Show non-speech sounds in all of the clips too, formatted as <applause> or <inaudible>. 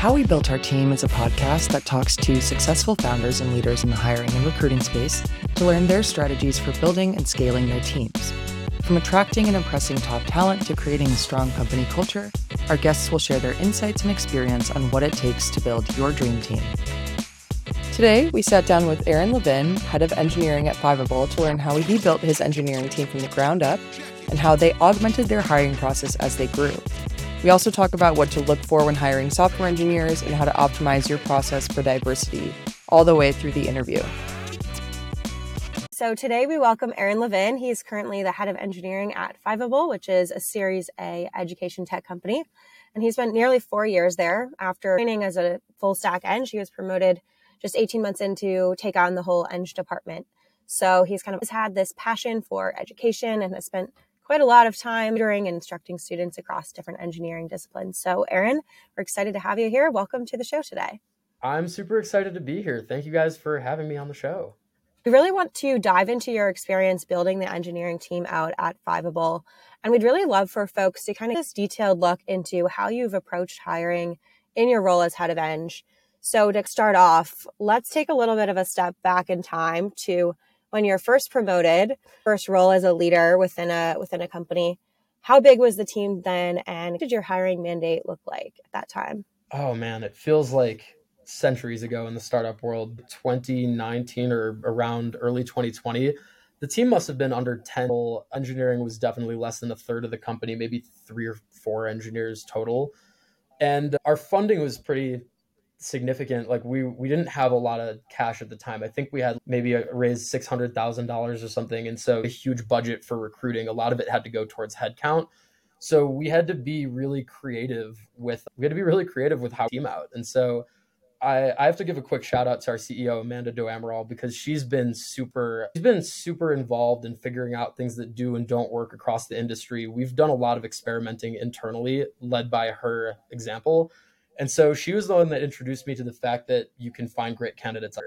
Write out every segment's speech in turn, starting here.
How We Built Our Team is a podcast that talks to successful founders and leaders in the hiring and recruiting space to learn their strategies for building and scaling their teams. From attracting and impressing top talent to creating a strong company culture, our guests will share their insights and experience on what it takes to build your dream team. Today, we sat down with Aaron Levin, head of engineering at Fiveable, to learn how he built his engineering team from the ground up and how they augmented their hiring process as they grew. We also talk about what to look for when hiring software engineers and how to optimize your process for diversity all the way through the interview. So today we welcome Aaron Levin. He's currently the head of engineering at Fiveable, which is a Series A education tech company. And he spent nearly four years there. After training as a full stack eng, he was promoted just 18 months into take on the whole eng department. So he's kind of has had this passion for education and has spent quite a lot of time during and instructing students across different engineering disciplines. So, Aaron, we're excited to have you here. Welcome to the show today. I'm super excited to be here. Thank you guys for having me on the show. We really want to dive into your experience building the engineering team out at Fiveable. And we'd really love for folks to kind of get this detailed look into how you've approached hiring in your role as head of Eng. So to start off, let's take a little bit of a step back in time to when you're first promoted, first role as a leader within a within a company, how big was the team then and did your hiring mandate look like at that time? Oh man, it feels like centuries ago in the startup world, 2019 or around early 2020. The team must have been under 10. Engineering was definitely less than a third of the company, maybe three or four engineers total. And our funding was pretty significant. Like we we didn't have a lot of cash at the time. I think we had maybe a, raised six hundred thousand dollars or something, and so a huge budget for recruiting. A lot of it had to go towards headcount. So we had to be really creative with we had to be really creative with how we team out. And so I, I have to give a quick shout out to our CEO Amanda Do Amaral because she's been super she's been super involved in figuring out things that do and don't work across the industry. We've done a lot of experimenting internally, led by her example. And so she was the one that introduced me to the fact that you can find great candidates.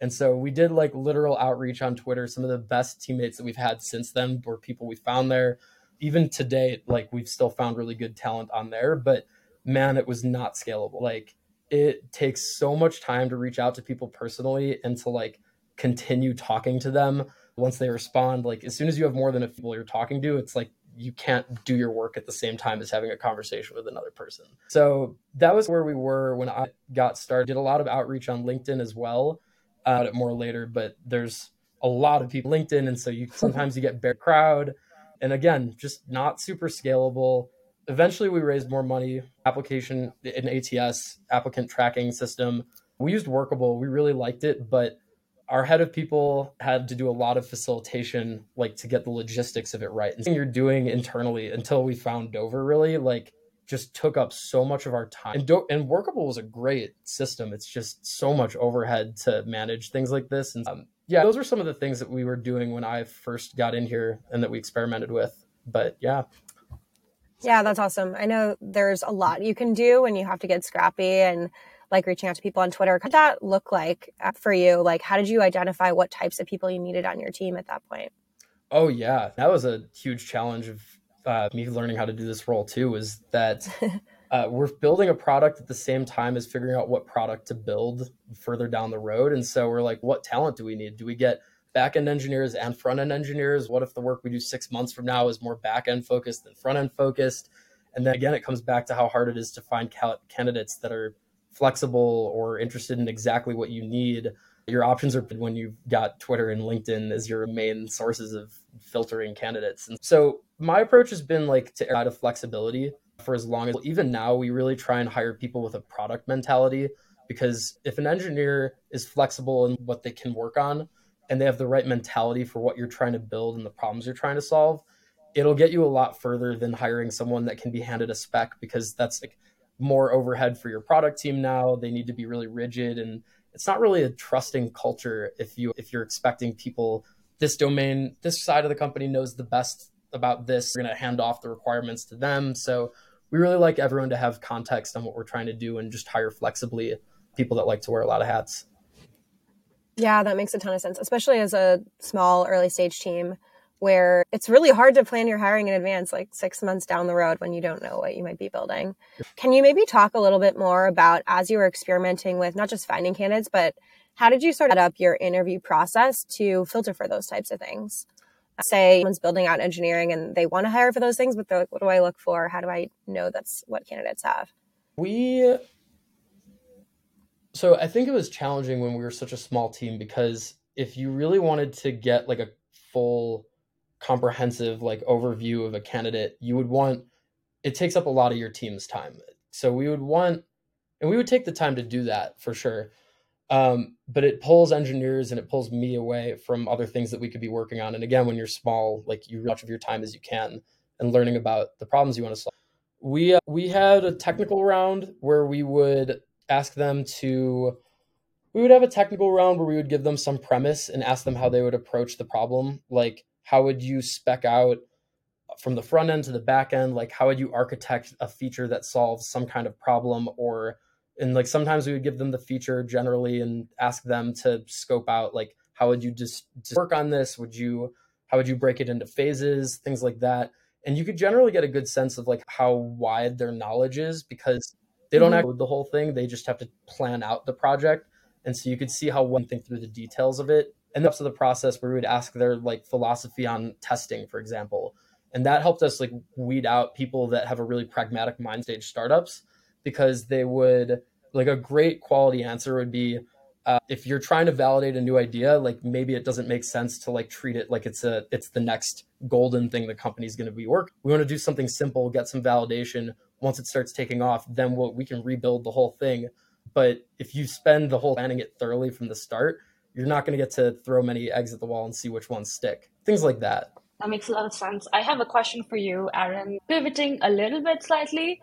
And so we did like literal outreach on Twitter. Some of the best teammates that we've had since then were people we found there. Even today, like we've still found really good talent on there, but man, it was not scalable. Like it takes so much time to reach out to people personally and to like continue talking to them once they respond. Like as soon as you have more than a few people you're talking to, it's like you can't do your work at the same time as having a conversation with another person. So that was where we were when I got started. Did a lot of outreach on LinkedIn as well. Uh, about it more later, but there's a lot of people LinkedIn, and so you <laughs> sometimes you get bare crowd, and again, just not super scalable. Eventually, we raised more money. Application an ATS applicant tracking system. We used Workable. We really liked it, but our head of people had to do a lot of facilitation like to get the logistics of it right. And you're doing internally until we found dover really like just took up so much of our time. And, Do- and workable was a great system. It's just so much overhead to manage things like this. And um, yeah those were some of the things that we were doing when i first got in here and that we experimented with. But yeah. Yeah that's awesome. I know there's a lot you can do when you have to get scrappy and like reaching out to people on Twitter. What did that look like uh, for you? Like, how did you identify what types of people you needed on your team at that point? Oh yeah, that was a huge challenge of uh, me learning how to do this role too. Was that <laughs> uh, we're building a product at the same time as figuring out what product to build further down the road, and so we're like, what talent do we need? Do we get back end engineers and front end engineers? What if the work we do six months from now is more back end focused than front end focused? And then again, it comes back to how hard it is to find candidates that are flexible or interested in exactly what you need, your options are when you've got Twitter and LinkedIn as your main sources of filtering candidates. And so my approach has been like to add a flexibility for as long as even now we really try and hire people with a product mentality because if an engineer is flexible in what they can work on and they have the right mentality for what you're trying to build and the problems you're trying to solve, it'll get you a lot further than hiring someone that can be handed a spec because that's like more overhead for your product team now. They need to be really rigid and it's not really a trusting culture if you if you're expecting people this domain this side of the company knows the best about this we're going to hand off the requirements to them. So we really like everyone to have context on what we're trying to do and just hire flexibly people that like to wear a lot of hats. Yeah that makes a ton of sense especially as a small early stage team where it's really hard to plan your hiring in advance, like six months down the road when you don't know what you might be building. Can you maybe talk a little bit more about as you were experimenting with not just finding candidates, but how did you sort of set up your interview process to filter for those types of things? Say someone's building out engineering and they want to hire for those things, but they're like, what do I look for? How do I know that's what candidates have? We so I think it was challenging when we were such a small team because if you really wanted to get like a full comprehensive like overview of a candidate, you would want it takes up a lot of your team's time. So we would want and we would take the time to do that for sure. Um, but it pulls engineers and it pulls me away from other things that we could be working on. And again, when you're small, like you much of your time as you can and learning about the problems you want to solve. We uh, we had a technical round where we would ask them to we would have a technical round where we would give them some premise and ask them how they would approach the problem. Like how would you spec out from the front end to the back end? Like how would you architect a feature that solves some kind of problem or and like sometimes we would give them the feature generally and ask them to scope out like how would you just, just work on this? Would you how would you break it into phases? Things like that. And you could generally get a good sense of like how wide their knowledge is because they don't mm-hmm. the whole thing. They just have to plan out the project. And so you could see how one think through the details of it and that's the process where we would ask their like philosophy on testing for example and that helped us like weed out people that have a really pragmatic mind stage startups because they would like a great quality answer would be uh, if you're trying to validate a new idea like maybe it doesn't make sense to like treat it like it's a it's the next golden thing the company's going to be work. we want to do something simple get some validation once it starts taking off then we'll, we can rebuild the whole thing but if you spend the whole planning it thoroughly from the start you're not going to get to throw many eggs at the wall and see which ones stick things like that that makes a lot of sense i have a question for you aaron pivoting a little bit slightly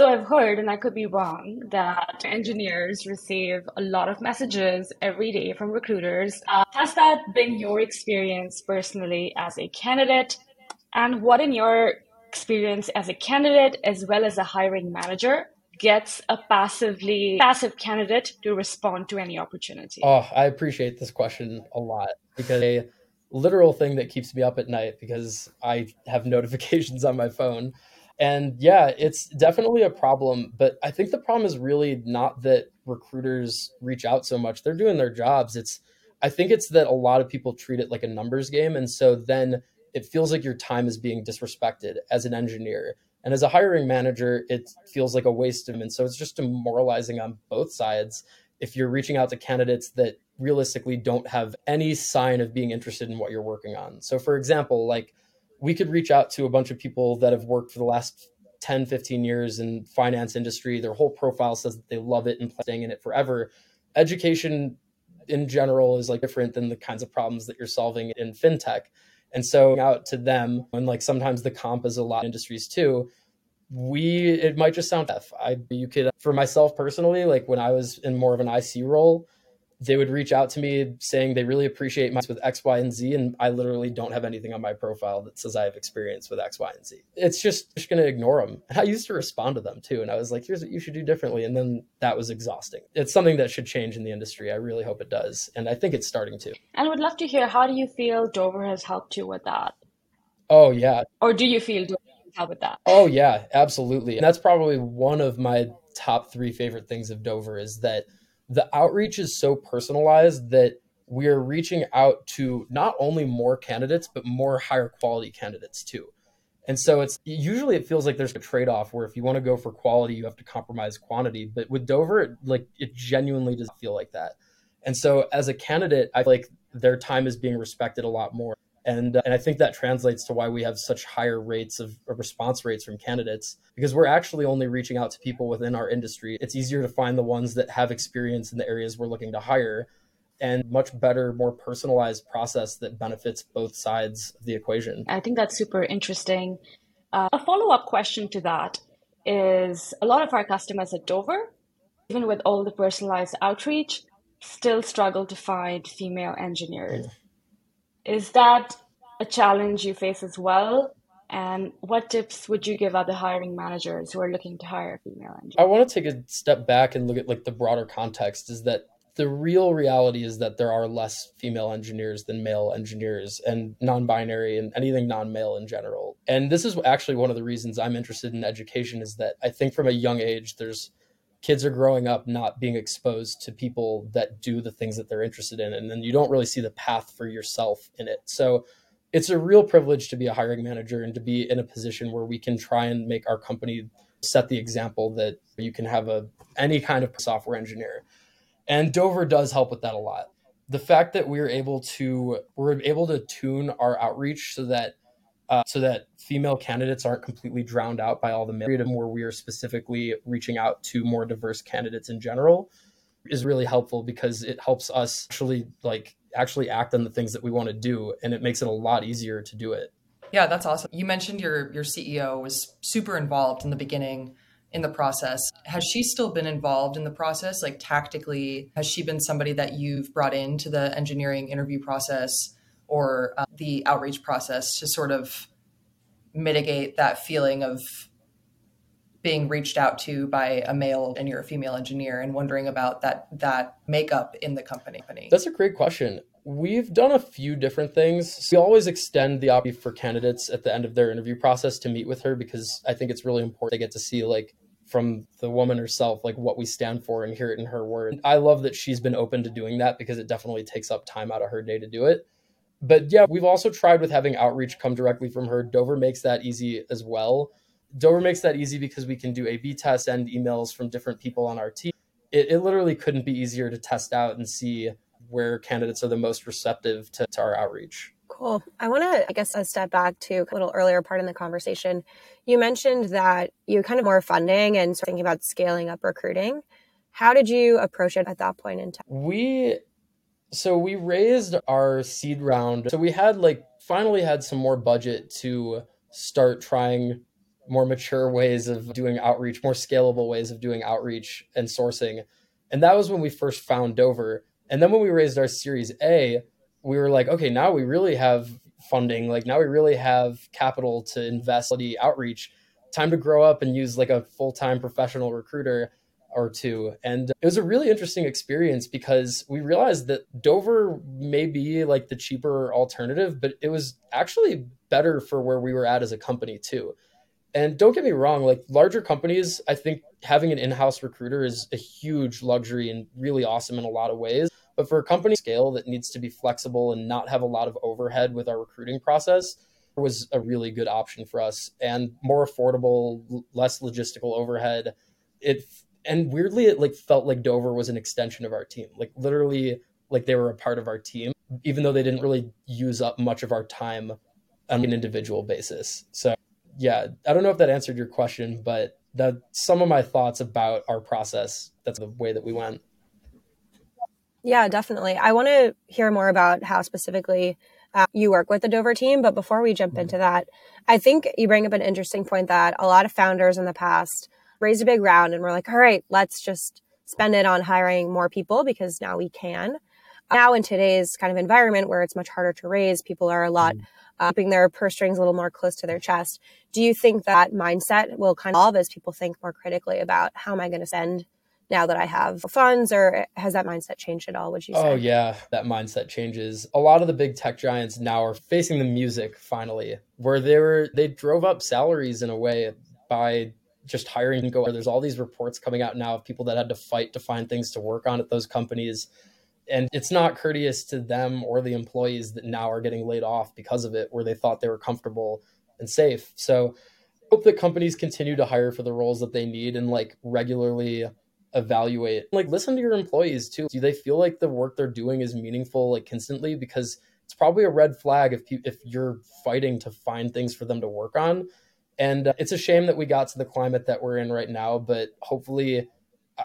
so I've heard, and I could be wrong, that engineers receive a lot of messages every day from recruiters. Uh, has that been your experience personally as a candidate? And what in your experience as a candidate as well as a hiring manager gets a passively passive candidate to respond to any opportunity? Oh, I appreciate this question a lot because a literal thing that keeps me up at night because I have <laughs> notifications on my phone and yeah, it's definitely a problem. But I think the problem is really not that recruiters reach out so much. They're doing their jobs. It's, I think it's that a lot of people treat it like a numbers game. And so then it feels like your time is being disrespected as an engineer. And as a hiring manager, it feels like a waste of. And so it's just demoralizing on both sides if you're reaching out to candidates that realistically don't have any sign of being interested in what you're working on. So, for example, like we could reach out to a bunch of people that have worked for the last 10 15 years in finance industry their whole profile says that they love it and staying in it forever education in general is like different than the kinds of problems that you're solving in fintech and so out to them and like sometimes the comp is a lot of industries too we it might just sound tough. I you could for myself personally like when i was in more of an ic role they would reach out to me saying they really appreciate my with X, Y, and Z, and I literally don't have anything on my profile that says I have experience with X, Y, and Z. It's just just gonna ignore them. And I used to respond to them too, and I was like, "Here's what you should do differently," and then that was exhausting. It's something that should change in the industry. I really hope it does, and I think it's starting to. And I would love to hear how do you feel Dover has helped you with that? Oh yeah. Or do you feel Dover has helped with that? Oh yeah, absolutely. And that's probably one of my top three favorite things of Dover is that the outreach is so personalized that we're reaching out to not only more candidates but more higher quality candidates too. And so it's usually it feels like there's a trade-off where if you want to go for quality you have to compromise quantity. But with dover it, like it genuinely does feel like that. And so as a candidate i like their time is being respected a lot more and uh, and I think that translates to why we have such higher rates of, of, response rates from candidates because we're actually only reaching out to people within our industry. It's easier to find the ones that have experience in the areas we're looking to hire and much better more personalized process that benefits both sides of the equation. I think that's super interesting. Uh, a follow-up question to that is a lot of our customers at Dover even with all the personalized outreach still struggle to find female engineers. Is that a challenge you face as well? And what tips would you give other hiring managers who are looking to hire a female engineer? I want to take a step back and look at like the broader context is that the real reality is that there are less female engineers than male engineers and non-binary and anything non-male in general and this is actually one of the reasons i'm interested in education is that i think from a young age there's kids are growing up not being exposed to people that do the things that they're interested in and then you don't really see the path for yourself in it. So it's a real privilege to be a hiring manager and to be in a position where we can try and make our company set the example that you can have a any kind of software engineer. And dover does help with that a lot. The fact that we're able to we're able to tune our outreach so that uh, so that female candidates aren't completely drowned out by all the male where we are specifically reaching out to more diverse candidates in general is really helpful because it helps us actually like actually act on the things that we want to do and it makes it a lot easier to do it. Yeah that's awesome. You mentioned your your ceo was super involved in the beginning in the process. Has she still been involved in the process? Like tactically has she been somebody that you've brought into the engineering interview process or uh, the outreach process to sort of mitigate that feeling of being reached out to by a male and you're a female engineer and wondering about that that makeup in the company? That's a great question. We've done a few different things. We always extend the opportunity for candidates at the end of their interview process to meet with her because i think it's really important they get to see like from the woman herself like what we stand for and hear it in her words. I love that she's been open to doing that because it definitely takes up time out of her day to do it but yeah we've also tried with having outreach come directly from her dover makes that easy as well Dover makes that easy because we can do A B tests and emails from different people on our team. It, it, literally couldn't be easier to test out and see where candidates are the most receptive to, to our outreach. Cool. I want to, I guess, a step back to a little earlier part in the conversation. You mentioned that you kind of more funding and thinking about scaling up recruiting. How did you approach it at that point in time? We, so we raised our seed round. So we had like finally had some more budget to start trying more mature ways of doing outreach, more scalable ways of doing outreach and sourcing. And that was when we first found Dover. And then when we raised our Series A, we were like, okay, now we really have funding. Like now we really have capital to invest in the outreach. Time to grow up and use like a full time professional recruiter or two. And it was a really interesting experience because we realized that Dover may be like the cheaper alternative, but it was actually better for where we were at as a company too. And don't get me wrong, like larger companies, I think having an in-house recruiter is a huge luxury and really awesome in a lot of ways. But for a company scale that needs to be flexible and not have a lot of overhead with our recruiting process, was a really good option for us and more affordable, less logistical overhead. It and weirdly it like felt like Dover was an extension of our team. Like literally like they were a part of our team even though they didn't really use up much of our time on an individual basis. So yeah, I don't know if that answered your question, but that some of my thoughts about our process. That's the way that we went. Yeah, definitely. I want to hear more about how specifically uh, you work with the Dover team. But before we jump into that, I think you bring up an interesting point that a lot of founders in the past raised a big round and we're like, all right, let's just spend it on hiring more people because now we can. Now, in today's kind of environment where it's much harder to raise, people are a lot mm keeping their purse strings a little more close to their chest. Do you think that mindset will kind of evolve as people think more critically about how am I going to spend now that I have funds, or has that mindset changed at all? Would you say? Oh yeah, that mindset changes. A lot of the big tech giants now are facing the music finally, where they were they drove up salaries in a way by just hiring go. There's all these reports coming out now of people that had to fight to find things to work on at those companies. And it's not courteous to them or the employees that now are getting laid off because of it where they thought they were comfortable and safe. So hope that companies continue to hire for the roles that they need and like regularly evaluate. Like listen to your employees too. Do they feel like the work they're doing is meaningful like constantly because it's probably a red flag if if you're fighting to find things for them to work on and uh, it's a shame that we got to the climate that we're in right now but hopefully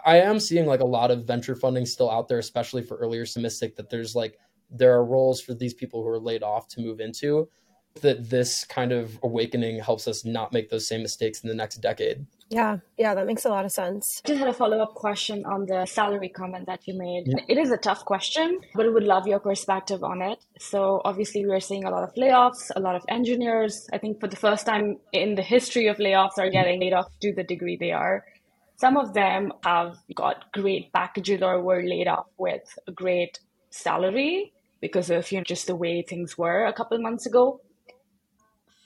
I am seeing like a lot of venture funding still out there, especially for earlier semistic, that there's like there are roles for these people who are laid off to move into. That this kind of awakening helps us not make those same mistakes in the next decade. Yeah, yeah, that makes a lot of sense. I just had a follow up question on the salary comment that you made. Yeah. It is a tough question, but I would love your perspective on it. So, obviously, we're seeing a lot of layoffs, a lot of engineers. I think for the first time in the history of layoffs are getting laid off to the degree they are. Some of them have got great packages or were laid off with a great salary because of you know just the way things were a couple months ago.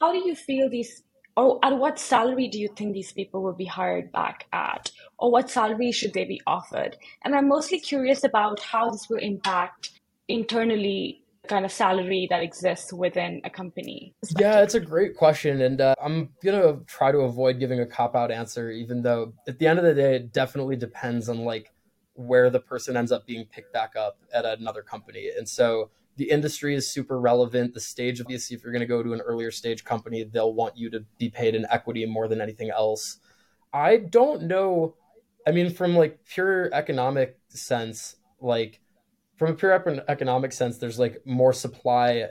How do you feel these or at what salary do you think these people will be hired back at? Or what salary should they be offered? And I'm mostly curious about how this will impact internally kind of salary that exists within a company? Yeah, it's a great question. And uh, I'm to try to avoid giving a cop out answer, even though at the end of the day, it definitely depends on like where the person ends up being picked back up at another company. And so the industry is super relevant. The stage, obviously, if you're going to go to an earlier stage company, they'll want you to be paid in equity more than anything else. I don't know. I mean, from like pure economic sense, like from a pure economic sense, there's like more supply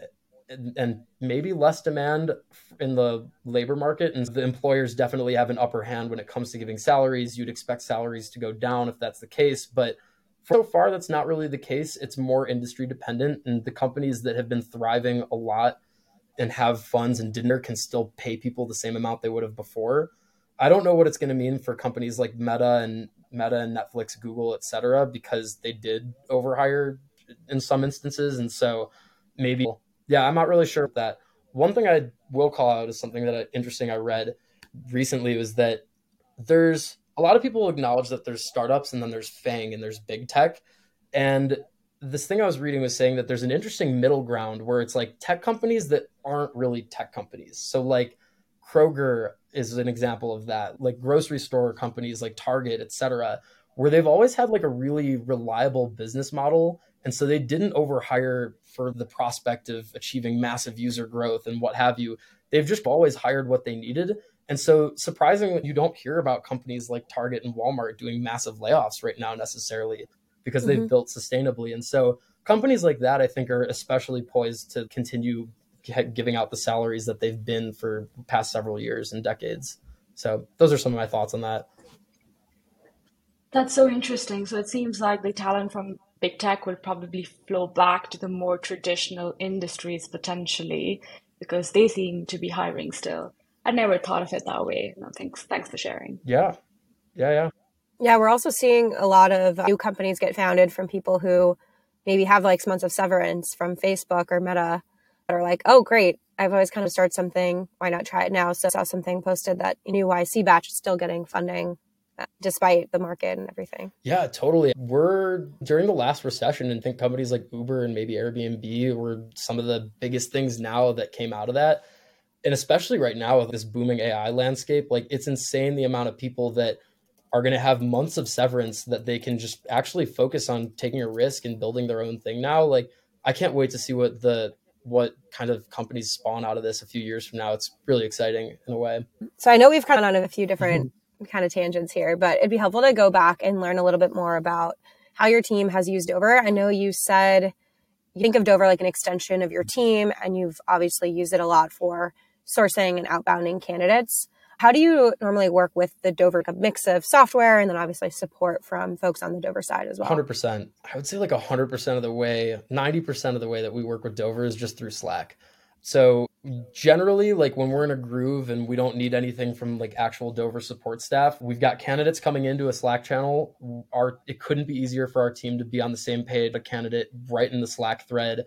and, and, maybe less demand in the labor market. And the employers definitely have an upper hand when it comes to giving salaries. You'd expect salaries to go down if that's the case. But so far, that's not really the case. It's more industry dependent. And the companies that have been thriving a lot and have funds and dinner can still pay people the same amount they would have before. I don't know what it's going to mean for companies like Meta and Meta and Netflix, Google, et cetera, because they did overhire in some instances. And so maybe, yeah, I'm not really sure of that. One thing I will call out is something that I, interesting I read recently was that there's a lot of people acknowledge that there's startups and then there's FANG and there's big tech. And this thing I was reading was saying that there's an interesting middle ground where it's like tech companies that aren't really tech companies. So like Kroger is an example of that, like grocery store companies like Target, et cetera, where they've always had like a really reliable business model. And so they didn't overhire for the prospect of achieving massive user growth and what have you. They've just always hired what they needed. And so surprisingly, you don't hear about companies like Target and Walmart doing massive layoffs right now necessarily because mm-hmm. they've built sustainably. And so companies like that, I think, are especially poised to continue giving out the salaries that they've been for past several years and decades. So those are some of my thoughts on that. That's so interesting. So it seems like the talent from big tech will probably flow back to the more traditional industries potentially because they seem to be hiring still. I never thought of it that way. No, thanks. Thanks for sharing. Yeah. Yeah. Yeah. Yeah. We're also seeing a lot of new companies get founded from people who maybe have like months of severance from Facebook or Meta that are like, oh, great. I've always kind of started something. Why not try it now? So I saw something posted that new YC batch is still getting funding uh, despite the market and everything. Yeah, totally. We're during the last recession and think companies like Uber and maybe Airbnb were some of the biggest things now that came out of that. And especially right now with this booming AI landscape, like it's insane the amount of people that are going to have months of severance that they can just actually focus on taking a risk and building their own thing now. Like I can't wait to see what the what kind of companies spawn out of this a few years from now. It's really exciting in a way. So I know we've kind of on a few different mm-hmm. kind of tangents here, but it'd be helpful to go back and learn a little bit more about how your team has used Dover. I know you said you think of Dover like an extension of your team, and you've obviously used it a lot for sourcing and outbounding candidates. How do you normally work with the Dover mix of software and then obviously support from folks on the Dover side as well? 100%. I would say like 100% of the way, 90% of the way that we work with Dover is just through Slack. So generally like when we're in a groove and we don't need anything from like actual Dover support staff, we've got candidates coming into a Slack channel. Our it couldn't be easier for our team to be on the same page, a candidate right in the Slack thread,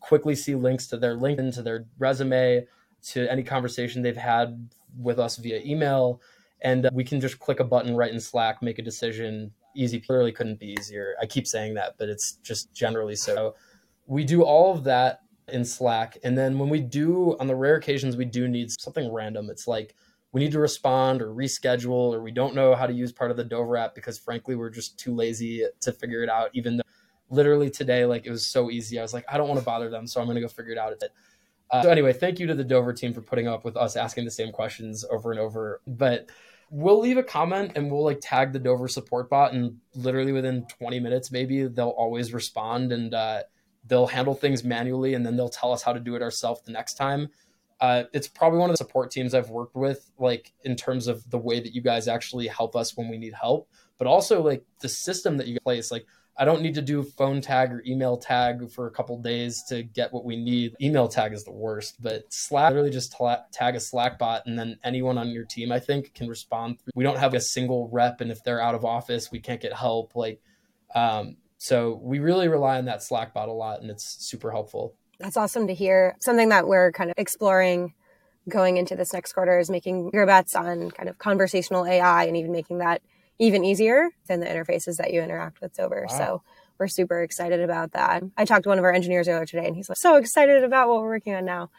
quickly see links to their LinkedIn, to their resume, to any conversation they've had with us via email. And uh, we can just click a button right in Slack, make a decision. Easy. Clearly couldn't be easier. I keep saying that, but it's just generally so. We do all of that in Slack. And then when we do, on the rare occasions, we do need something random. It's like we need to respond or reschedule, or we don't know how to use part of the Dover app because frankly, we're just too lazy to figure it out. Even though literally today, like it was so easy. I was like, I don't want to bother them. So I'm going to go figure it out. Uh, so anyway, thank you to the Dover team for putting up with us asking the same questions over and over. But we'll leave a comment and we'll like tag the Dover support bot, and literally within 20 minutes, maybe they'll always respond and uh, they'll handle things manually, and then they'll tell us how to do it ourselves the next time. Uh, it's probably one of the support teams I've worked with, like in terms of the way that you guys actually help us when we need help, but also like the system that you place. Like I don't need to do phone tag or email tag for a couple days to get what we need. Email tag is the worst, but Slack literally just tag a Slack bot and then anyone on your team I think can respond. We don't have a single rep and if they're out of office, we can't get help like um, so we really rely on that Slack bot a lot and it's super helpful. That's awesome to hear. Something that we're kind of exploring going into this next quarter is making bigger bets on kind of conversational AI and even making that even easier than the interfaces that you interact with Dover. Wow. So we're super excited about that. I talked to one of our engineers earlier today and he's like, so excited about what we're working on now.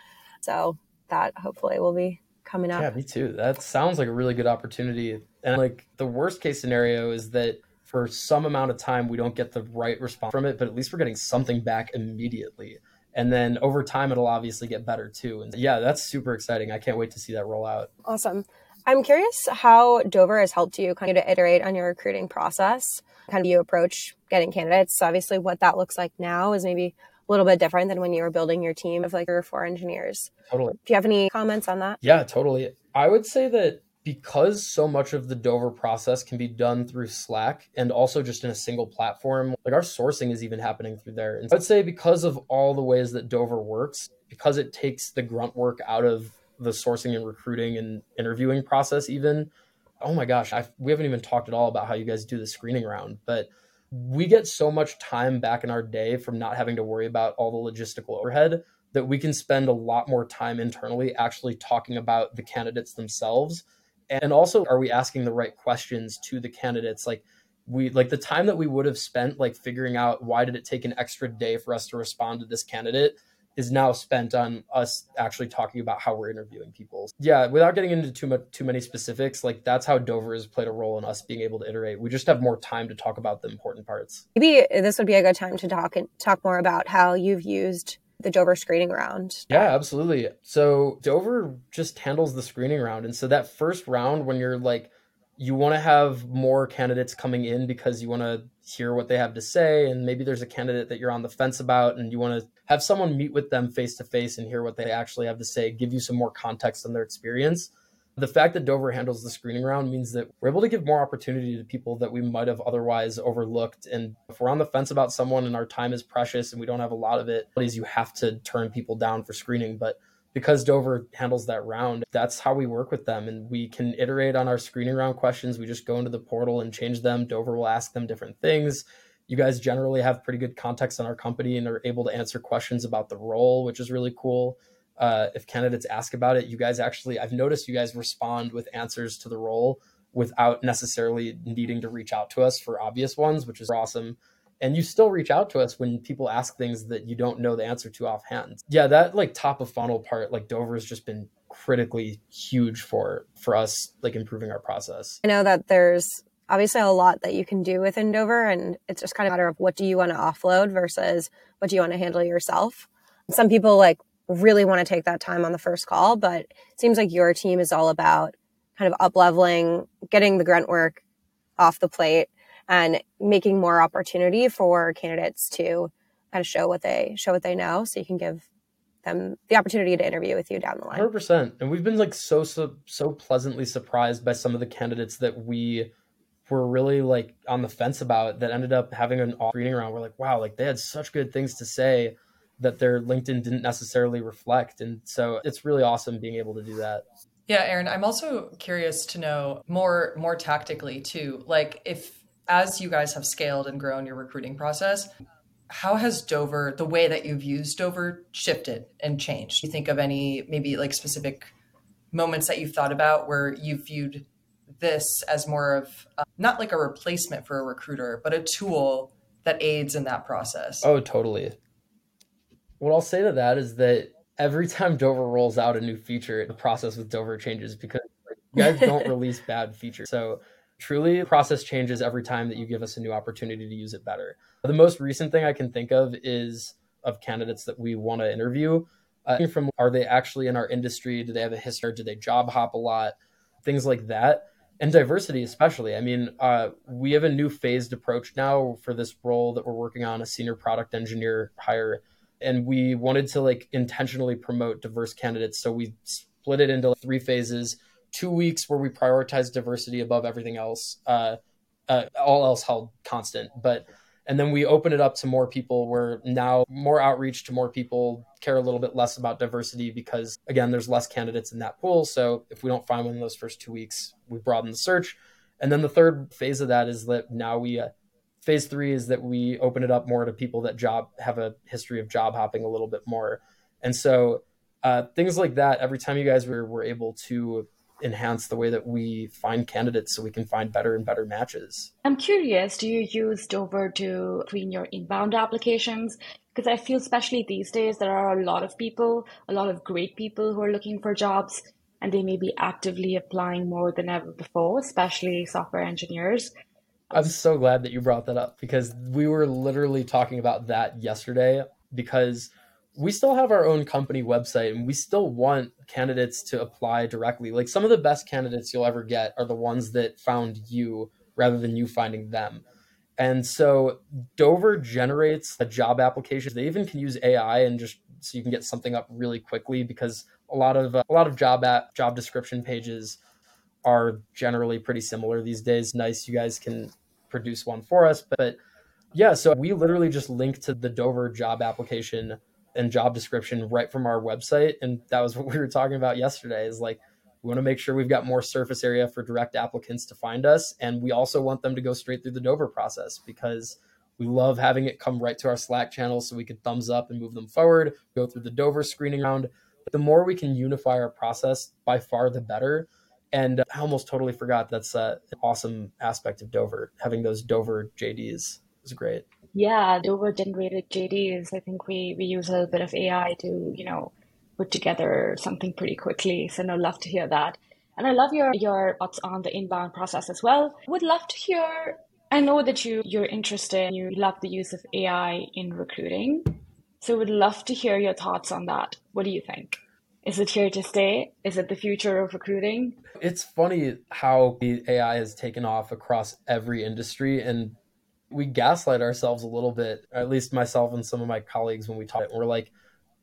So that hopefully will be coming up. Yeah, me too. That sounds like a really good opportunity. And like the worst case scenario is that for some amount of time we don't get the right response from it, but at least we're getting something back immediately. And then over time it'll obviously get better too. And yeah, that's super exciting. I can't wait to see that roll out. Awesome. I'm curious how Dover has helped you kind of to iterate on your recruiting process. Kind of you approach getting candidates. Obviously, what that looks like now is maybe a little bit different than when you were building your team of like your four engineers. Totally. Do you have any comments on that? Yeah, totally. I would say that because so much of the Dover process can be done through Slack and also just in a single platform, like our sourcing is even happening through there. And I'd say because of all the ways that Dover works, because it takes the grunt work out of the sourcing and recruiting and interviewing process even. Oh my gosh I, we haven't even talked at all about how you guys do the screening round but we get so much time back in our day from not having to worry about all the logistical overhead that we can spend a lot more time internally actually talking about the candidates themselves. And also are we asking the right questions to the candidates? Like we like the time that we would have spent like figuring out why did it take an extra day for us to respond to this candidate is now spent on us actually talking about how we're interviewing people. Yeah, without getting into too much too many specifics, like that's how Dover has played a role in us being able to iterate. We just have more time to talk about the important parts. Maybe this would be a good time to talk and talk more about how you've used the Dover screening round. Yeah, absolutely. So Dover just handles the screening round. And so that first round when you're like you want to have more candidates coming in because you want to hear what they have to say and maybe there's a candidate that you're on the fence about and you want to have someone meet with them face to face and hear what they actually have to say give you some more context on their experience. The fact that dover handles the screening round means that we're able to give more opportunity to people that we might have otherwise overlooked and if we're on the fence about someone and our time is precious and we don't have a lot of it you have to turn people down for screening but because Dover handles that round, that's how we work with them. And we can iterate on our screening round questions. We just go into the portal and change them. Dover will ask them different things. You guys generally have pretty good context on our company and are able to answer questions about the role, which is really cool. Uh, if candidates ask about it, you guys actually, I've noticed you guys respond with answers to the role without necessarily needing to reach out to us for obvious ones, which is awesome and you still reach out to us when people ask things that you don't know the answer to offhand. Yeah that like top of funnel part like dover's just been critically huge for for us like improving our process. I know that there's obviously a lot that you can do within dover and it's just kind of a matter of what do you want to offload versus what do you want to handle yourself. Some people like really want to take that time on the first call but it seems like your team is all about kind of up leveling getting the grunt work off the plate and making more opportunity for candidates to kind of show what they show what they know so you can give them the opportunity to interview with you down the line. 100% and we've been like so so so pleasantly surprised by some of the candidates that we were really like on the fence about that ended up having an off reading around we're like wow like they had such good things to say that their linkedin didn't necessarily reflect. And so it's really awesome being able to do that. Yeah aaron i'm also curious to know more more tactically too. Like if as you guys have scaled and grown your recruiting process, how has Dover, the way that you've used Dover, shifted and changed? Do you think of any maybe like specific moments that you've thought about where you viewed this as more of uh, not like a replacement for a recruiter, but a tool that aids in that process? Oh, totally. What I'll say to that is that every time Dover rolls out a new feature, the process with Dover changes because you guys don't <laughs> release bad features. So truly process changes every time that you give us a new opportunity to use it better. The most recent thing i can think of is of candidates that we want to interview. Uh, from are they actually in our industry? Do they have a history? Do they job hop a lot? Things like that. And diversity especially. I mean uh, we have a new phased approach now for this role that we're working on a senior product engineer hire. And we wanted to like intentionally promote diverse candidates. So we split it into three phases two weeks where we prioritize diversity above everything else, uh, uh, all else held constant. But and then we open it up to more people. Where now more outreach to more people care a little bit less about diversity because again there's less candidates in that pool. So if we don't find one in those first two weeks we broaden the search. And then the third phase of that is that now we uh, phase three is that we open it up more to people that job have a history of job hopping a little bit more. And so uh, things like that every time you guys were, were able to enhance the way that we find candidates so we can find better and better matches. I'm curious, do you use Dover to clean your inbound applications? Because I feel, especially these days, there are a lot of people, a lot of great people who are looking for jobs, and they may be actively applying more than ever before, especially software engineers. I'm so glad that you brought that up because we were literally talking about that yesterday because we still have our own company website and we still want candidates to apply directly. Like some of the best candidates you'll ever get are the ones that found you rather than you finding them. And so Dover generates a job application. They even can use AI and just so you can get something up really quickly because a lot of uh, a lot of job app job description pages are generally pretty similar these days. Nice, you guys can produce one for us, but yeah, so we literally just link to the Dover job application and job description right from our website. And that was <laughs> what we were talking about yesterday is like, we want to make sure we've got more surface area for direct applicants to find us. And we also want them to go straight through the Dover process because we love having it come right to our Slack channel so we could thumbs up and move them forward, go through the Dover screening round. The more we can unify our process, by far the better. And I almost totally forgot that's uh, an awesome aspect of Dover. Having those Dover JDs is great. Yeah, Dover generated JDs. I think we we use a little bit of AI to, you know, put together something pretty quickly. So no, love to hear that. And I love your your thoughts on the inbound process as well. Would love to hear I know that you you're interested, you love the use of AI in recruiting. So would love to hear your thoughts on that. What do you think? Is it here to stay? Is it the future of recruiting? It's funny how the AI has taken off across every industry and we gaslight ourselves a little bit, at least myself and some of my colleagues when we talk. We're like,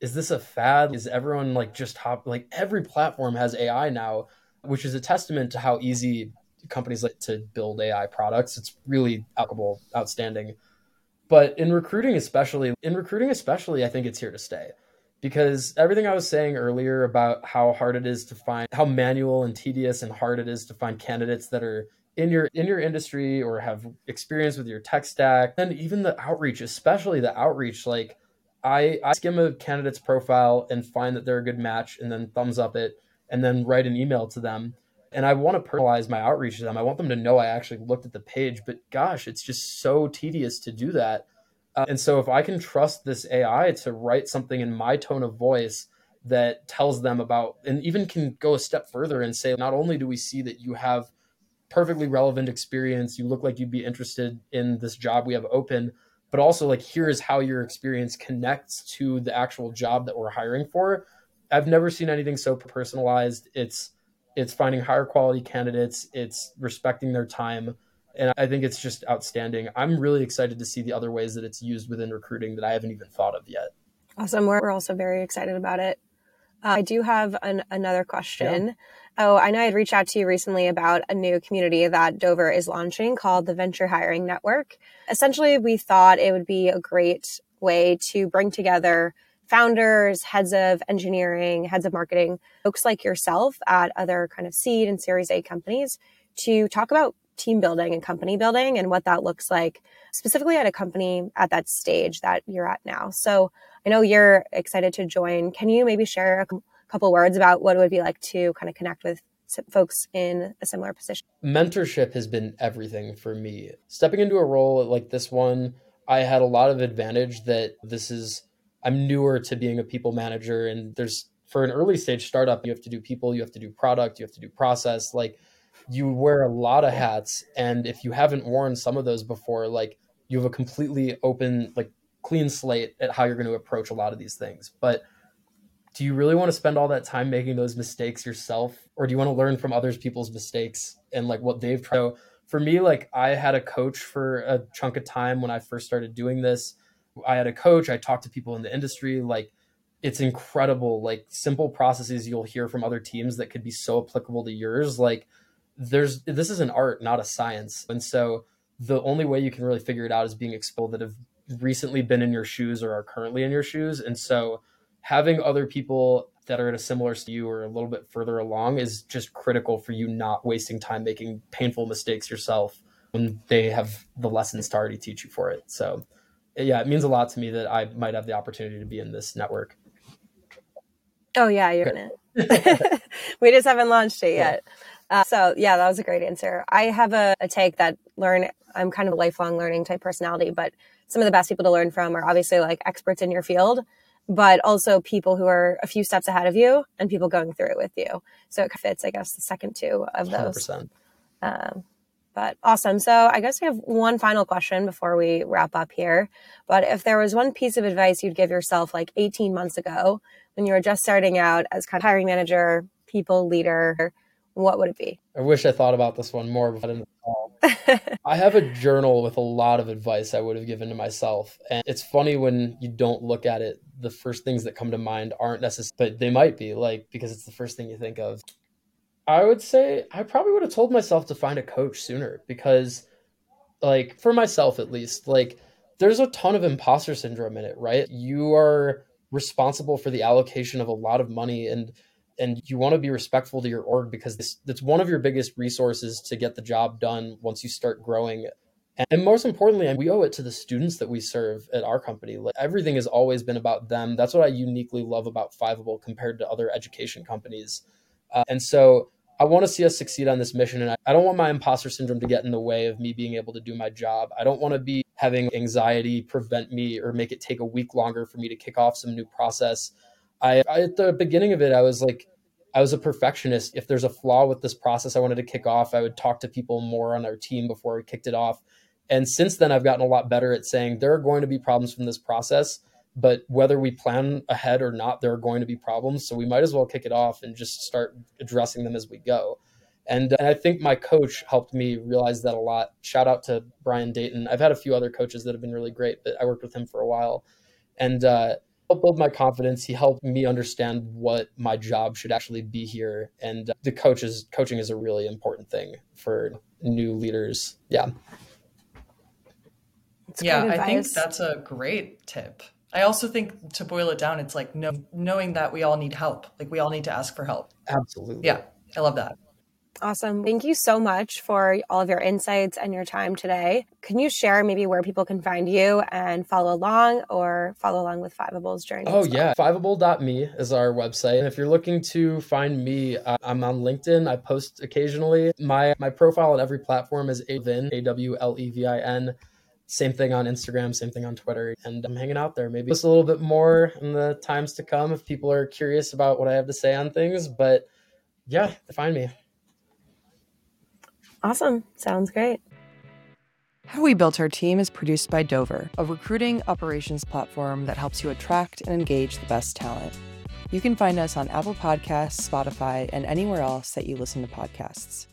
is this a fad? Is everyone like just hop like every platform has AI now, which is a testament to how easy companies like to build AI products. It's really outstanding. But in recruiting especially, in recruiting especially, I think it's here to stay. Because everything I was saying earlier about how hard it is to find how manual and tedious and hard it is to find candidates that are in your in your industry or have experience with your tech stack and even the outreach especially the outreach like i i skim a candidate's profile and find that they're a good match and then thumbs up it and then write an email to them. And i want to personalize my outreach to them. I want them to know i actually looked at the page but gosh it's just so tedious to do that. Uh, and so if i can trust this ai to write something in my tone of voice that tells them about and even can go a step further and say not only do we see that you have perfectly relevant experience. You look like you'd be interested in this job we have open, but also like here's how your experience connects to the actual job that we're hiring for. I've never seen anything so personalized. It's it's finding higher quality candidates, it's respecting their time, and I think it's just outstanding. I'm really excited to see the other ways that it's used within recruiting that I haven't even thought of yet. Awesome. We're also very excited about it. Uh, I do have an, another question. Yeah. Oh, I know I'd reached out to you recently about a new community that Dover is launching called the Venture Hiring Network. Essentially, we thought it would be a great way to bring together founders, heads of engineering, heads of marketing, folks like yourself at other kind of seed and series A companies to talk about team building and company building and what that looks like specifically at a company at that stage that you're at now. So I know you're excited to join. Can you maybe share a couple words about what it would be like to kind of connect with folks in a similar position? Mentorship has been everything for me. Stepping into a role like this one, I had a lot of advantage that this is I'm newer to being a people manager and there's for an early stage startup you have to do people, you have to do product, you have to do process like you wear a lot of hats and if you haven't worn some of those before like you have a completely open like clean slate at how you're going to approach a lot of these things but do you really want to spend all that time making those mistakes yourself or do you want to learn from others people's mistakes and like what they've tried so for me like i had a coach for a chunk of time when i first started doing this i had a coach i talked to people in the industry like it's incredible like simple processes you'll hear from other teams that could be so applicable to yours like there's this is an art not a science and so the only way you can really figure it out is being exposed that have recently been in your shoes or are currently in your shoes. And so having other people that are at a similar to you or a little bit further along is just critical for you not wasting time making painful mistakes yourself when they have the lessons to already teach you for it. So yeah, it means a lot to me that I might have the opportunity to be in this network. Oh yeah, you're in it. <laughs> we just haven't launched it yet. Yeah. Uh, so yeah, that was a great answer. I have a, a take that learn. I'm kind of a lifelong learning type personality, but some of the best people to learn from are obviously like experts in your field, but also people who are a few steps ahead of you and people going through it with you. So it fits, I guess, the second two of those. 100%. Um, but awesome. So I guess we have one final question before we wrap up here. But if there was one piece of advice you'd give yourself like 18 months ago when you were just starting out as kind of hiring manager, people leader, what would it be? I wish I thought about this one more I <laughs> I have a journal with a lot of advice I would have given to myself. And it's funny when you don't look at it, the first things that come to mind aren't necessary, but they might be like because it's the first thing you think of. I would say I probably would have told myself to find a coach sooner because, like, for myself at least, like, there's a ton of imposter syndrome in it, right? You are responsible for the allocation of a lot of money and and you want to be respectful to your org because this, that's one of your biggest resources to get the job done once you start growing. And most importantly we owe it to the students that we serve at our company. Like, everything has always been about them. That's what i uniquely love about fiveable compared to other education companies. Uh, and so i want to see us succeed on this mission and I, I don't want my imposter syndrome to get in the way of me being able to do my job. I don't want to be having anxiety prevent me or make it take a week longer for me to kick off some new process. I, I, at the beginning of it, I was like, I was a perfectionist. If there's a flaw with this process I wanted to kick off, I would talk to people more on our team before we kicked it off. And since then, I've gotten a lot better at saying there are going to be problems from this process, but whether we plan ahead or not, there are going to be problems. So we might as well kick it off and just start addressing them as we go. And, and I think my coach helped me realize that a lot. Shout out to Brian Dayton. I've had a few other coaches that have been really great, but I worked with him for a while. And uh, helped build my confidence. He helped me understand what my job should actually be here. And uh, the coaches coaching is a really important thing for new leaders. Yeah. yeah, I think that's a great tip. I also think to boil it down, it's like know, knowing that we all need help. Like we all need to ask for help. Absolutely. Yeah, I love that. Awesome. Thank you so much for all of your insights and your time today. Can you share maybe where people can find you and follow along or follow along with Fiveable's journey? Oh, well? yeah. Fiveable.me is our website. And if you're looking to find me, uh, I'm on LinkedIn. I post occasionally. My my profile on every platform is Avin, A W L E V I N. Same thing on Instagram, same thing on Twitter. And I'm hanging out there. Maybe just a little bit more in the times to come if people are curious about what I have to say on things. But yeah, find me. Awesome. Sounds great. How We Built Our Team is produced by Dover, a recruiting operations platform that helps you attract and engage the best talent. You can find us on Apple Podcasts, Spotify, and anywhere else that you listen to podcasts.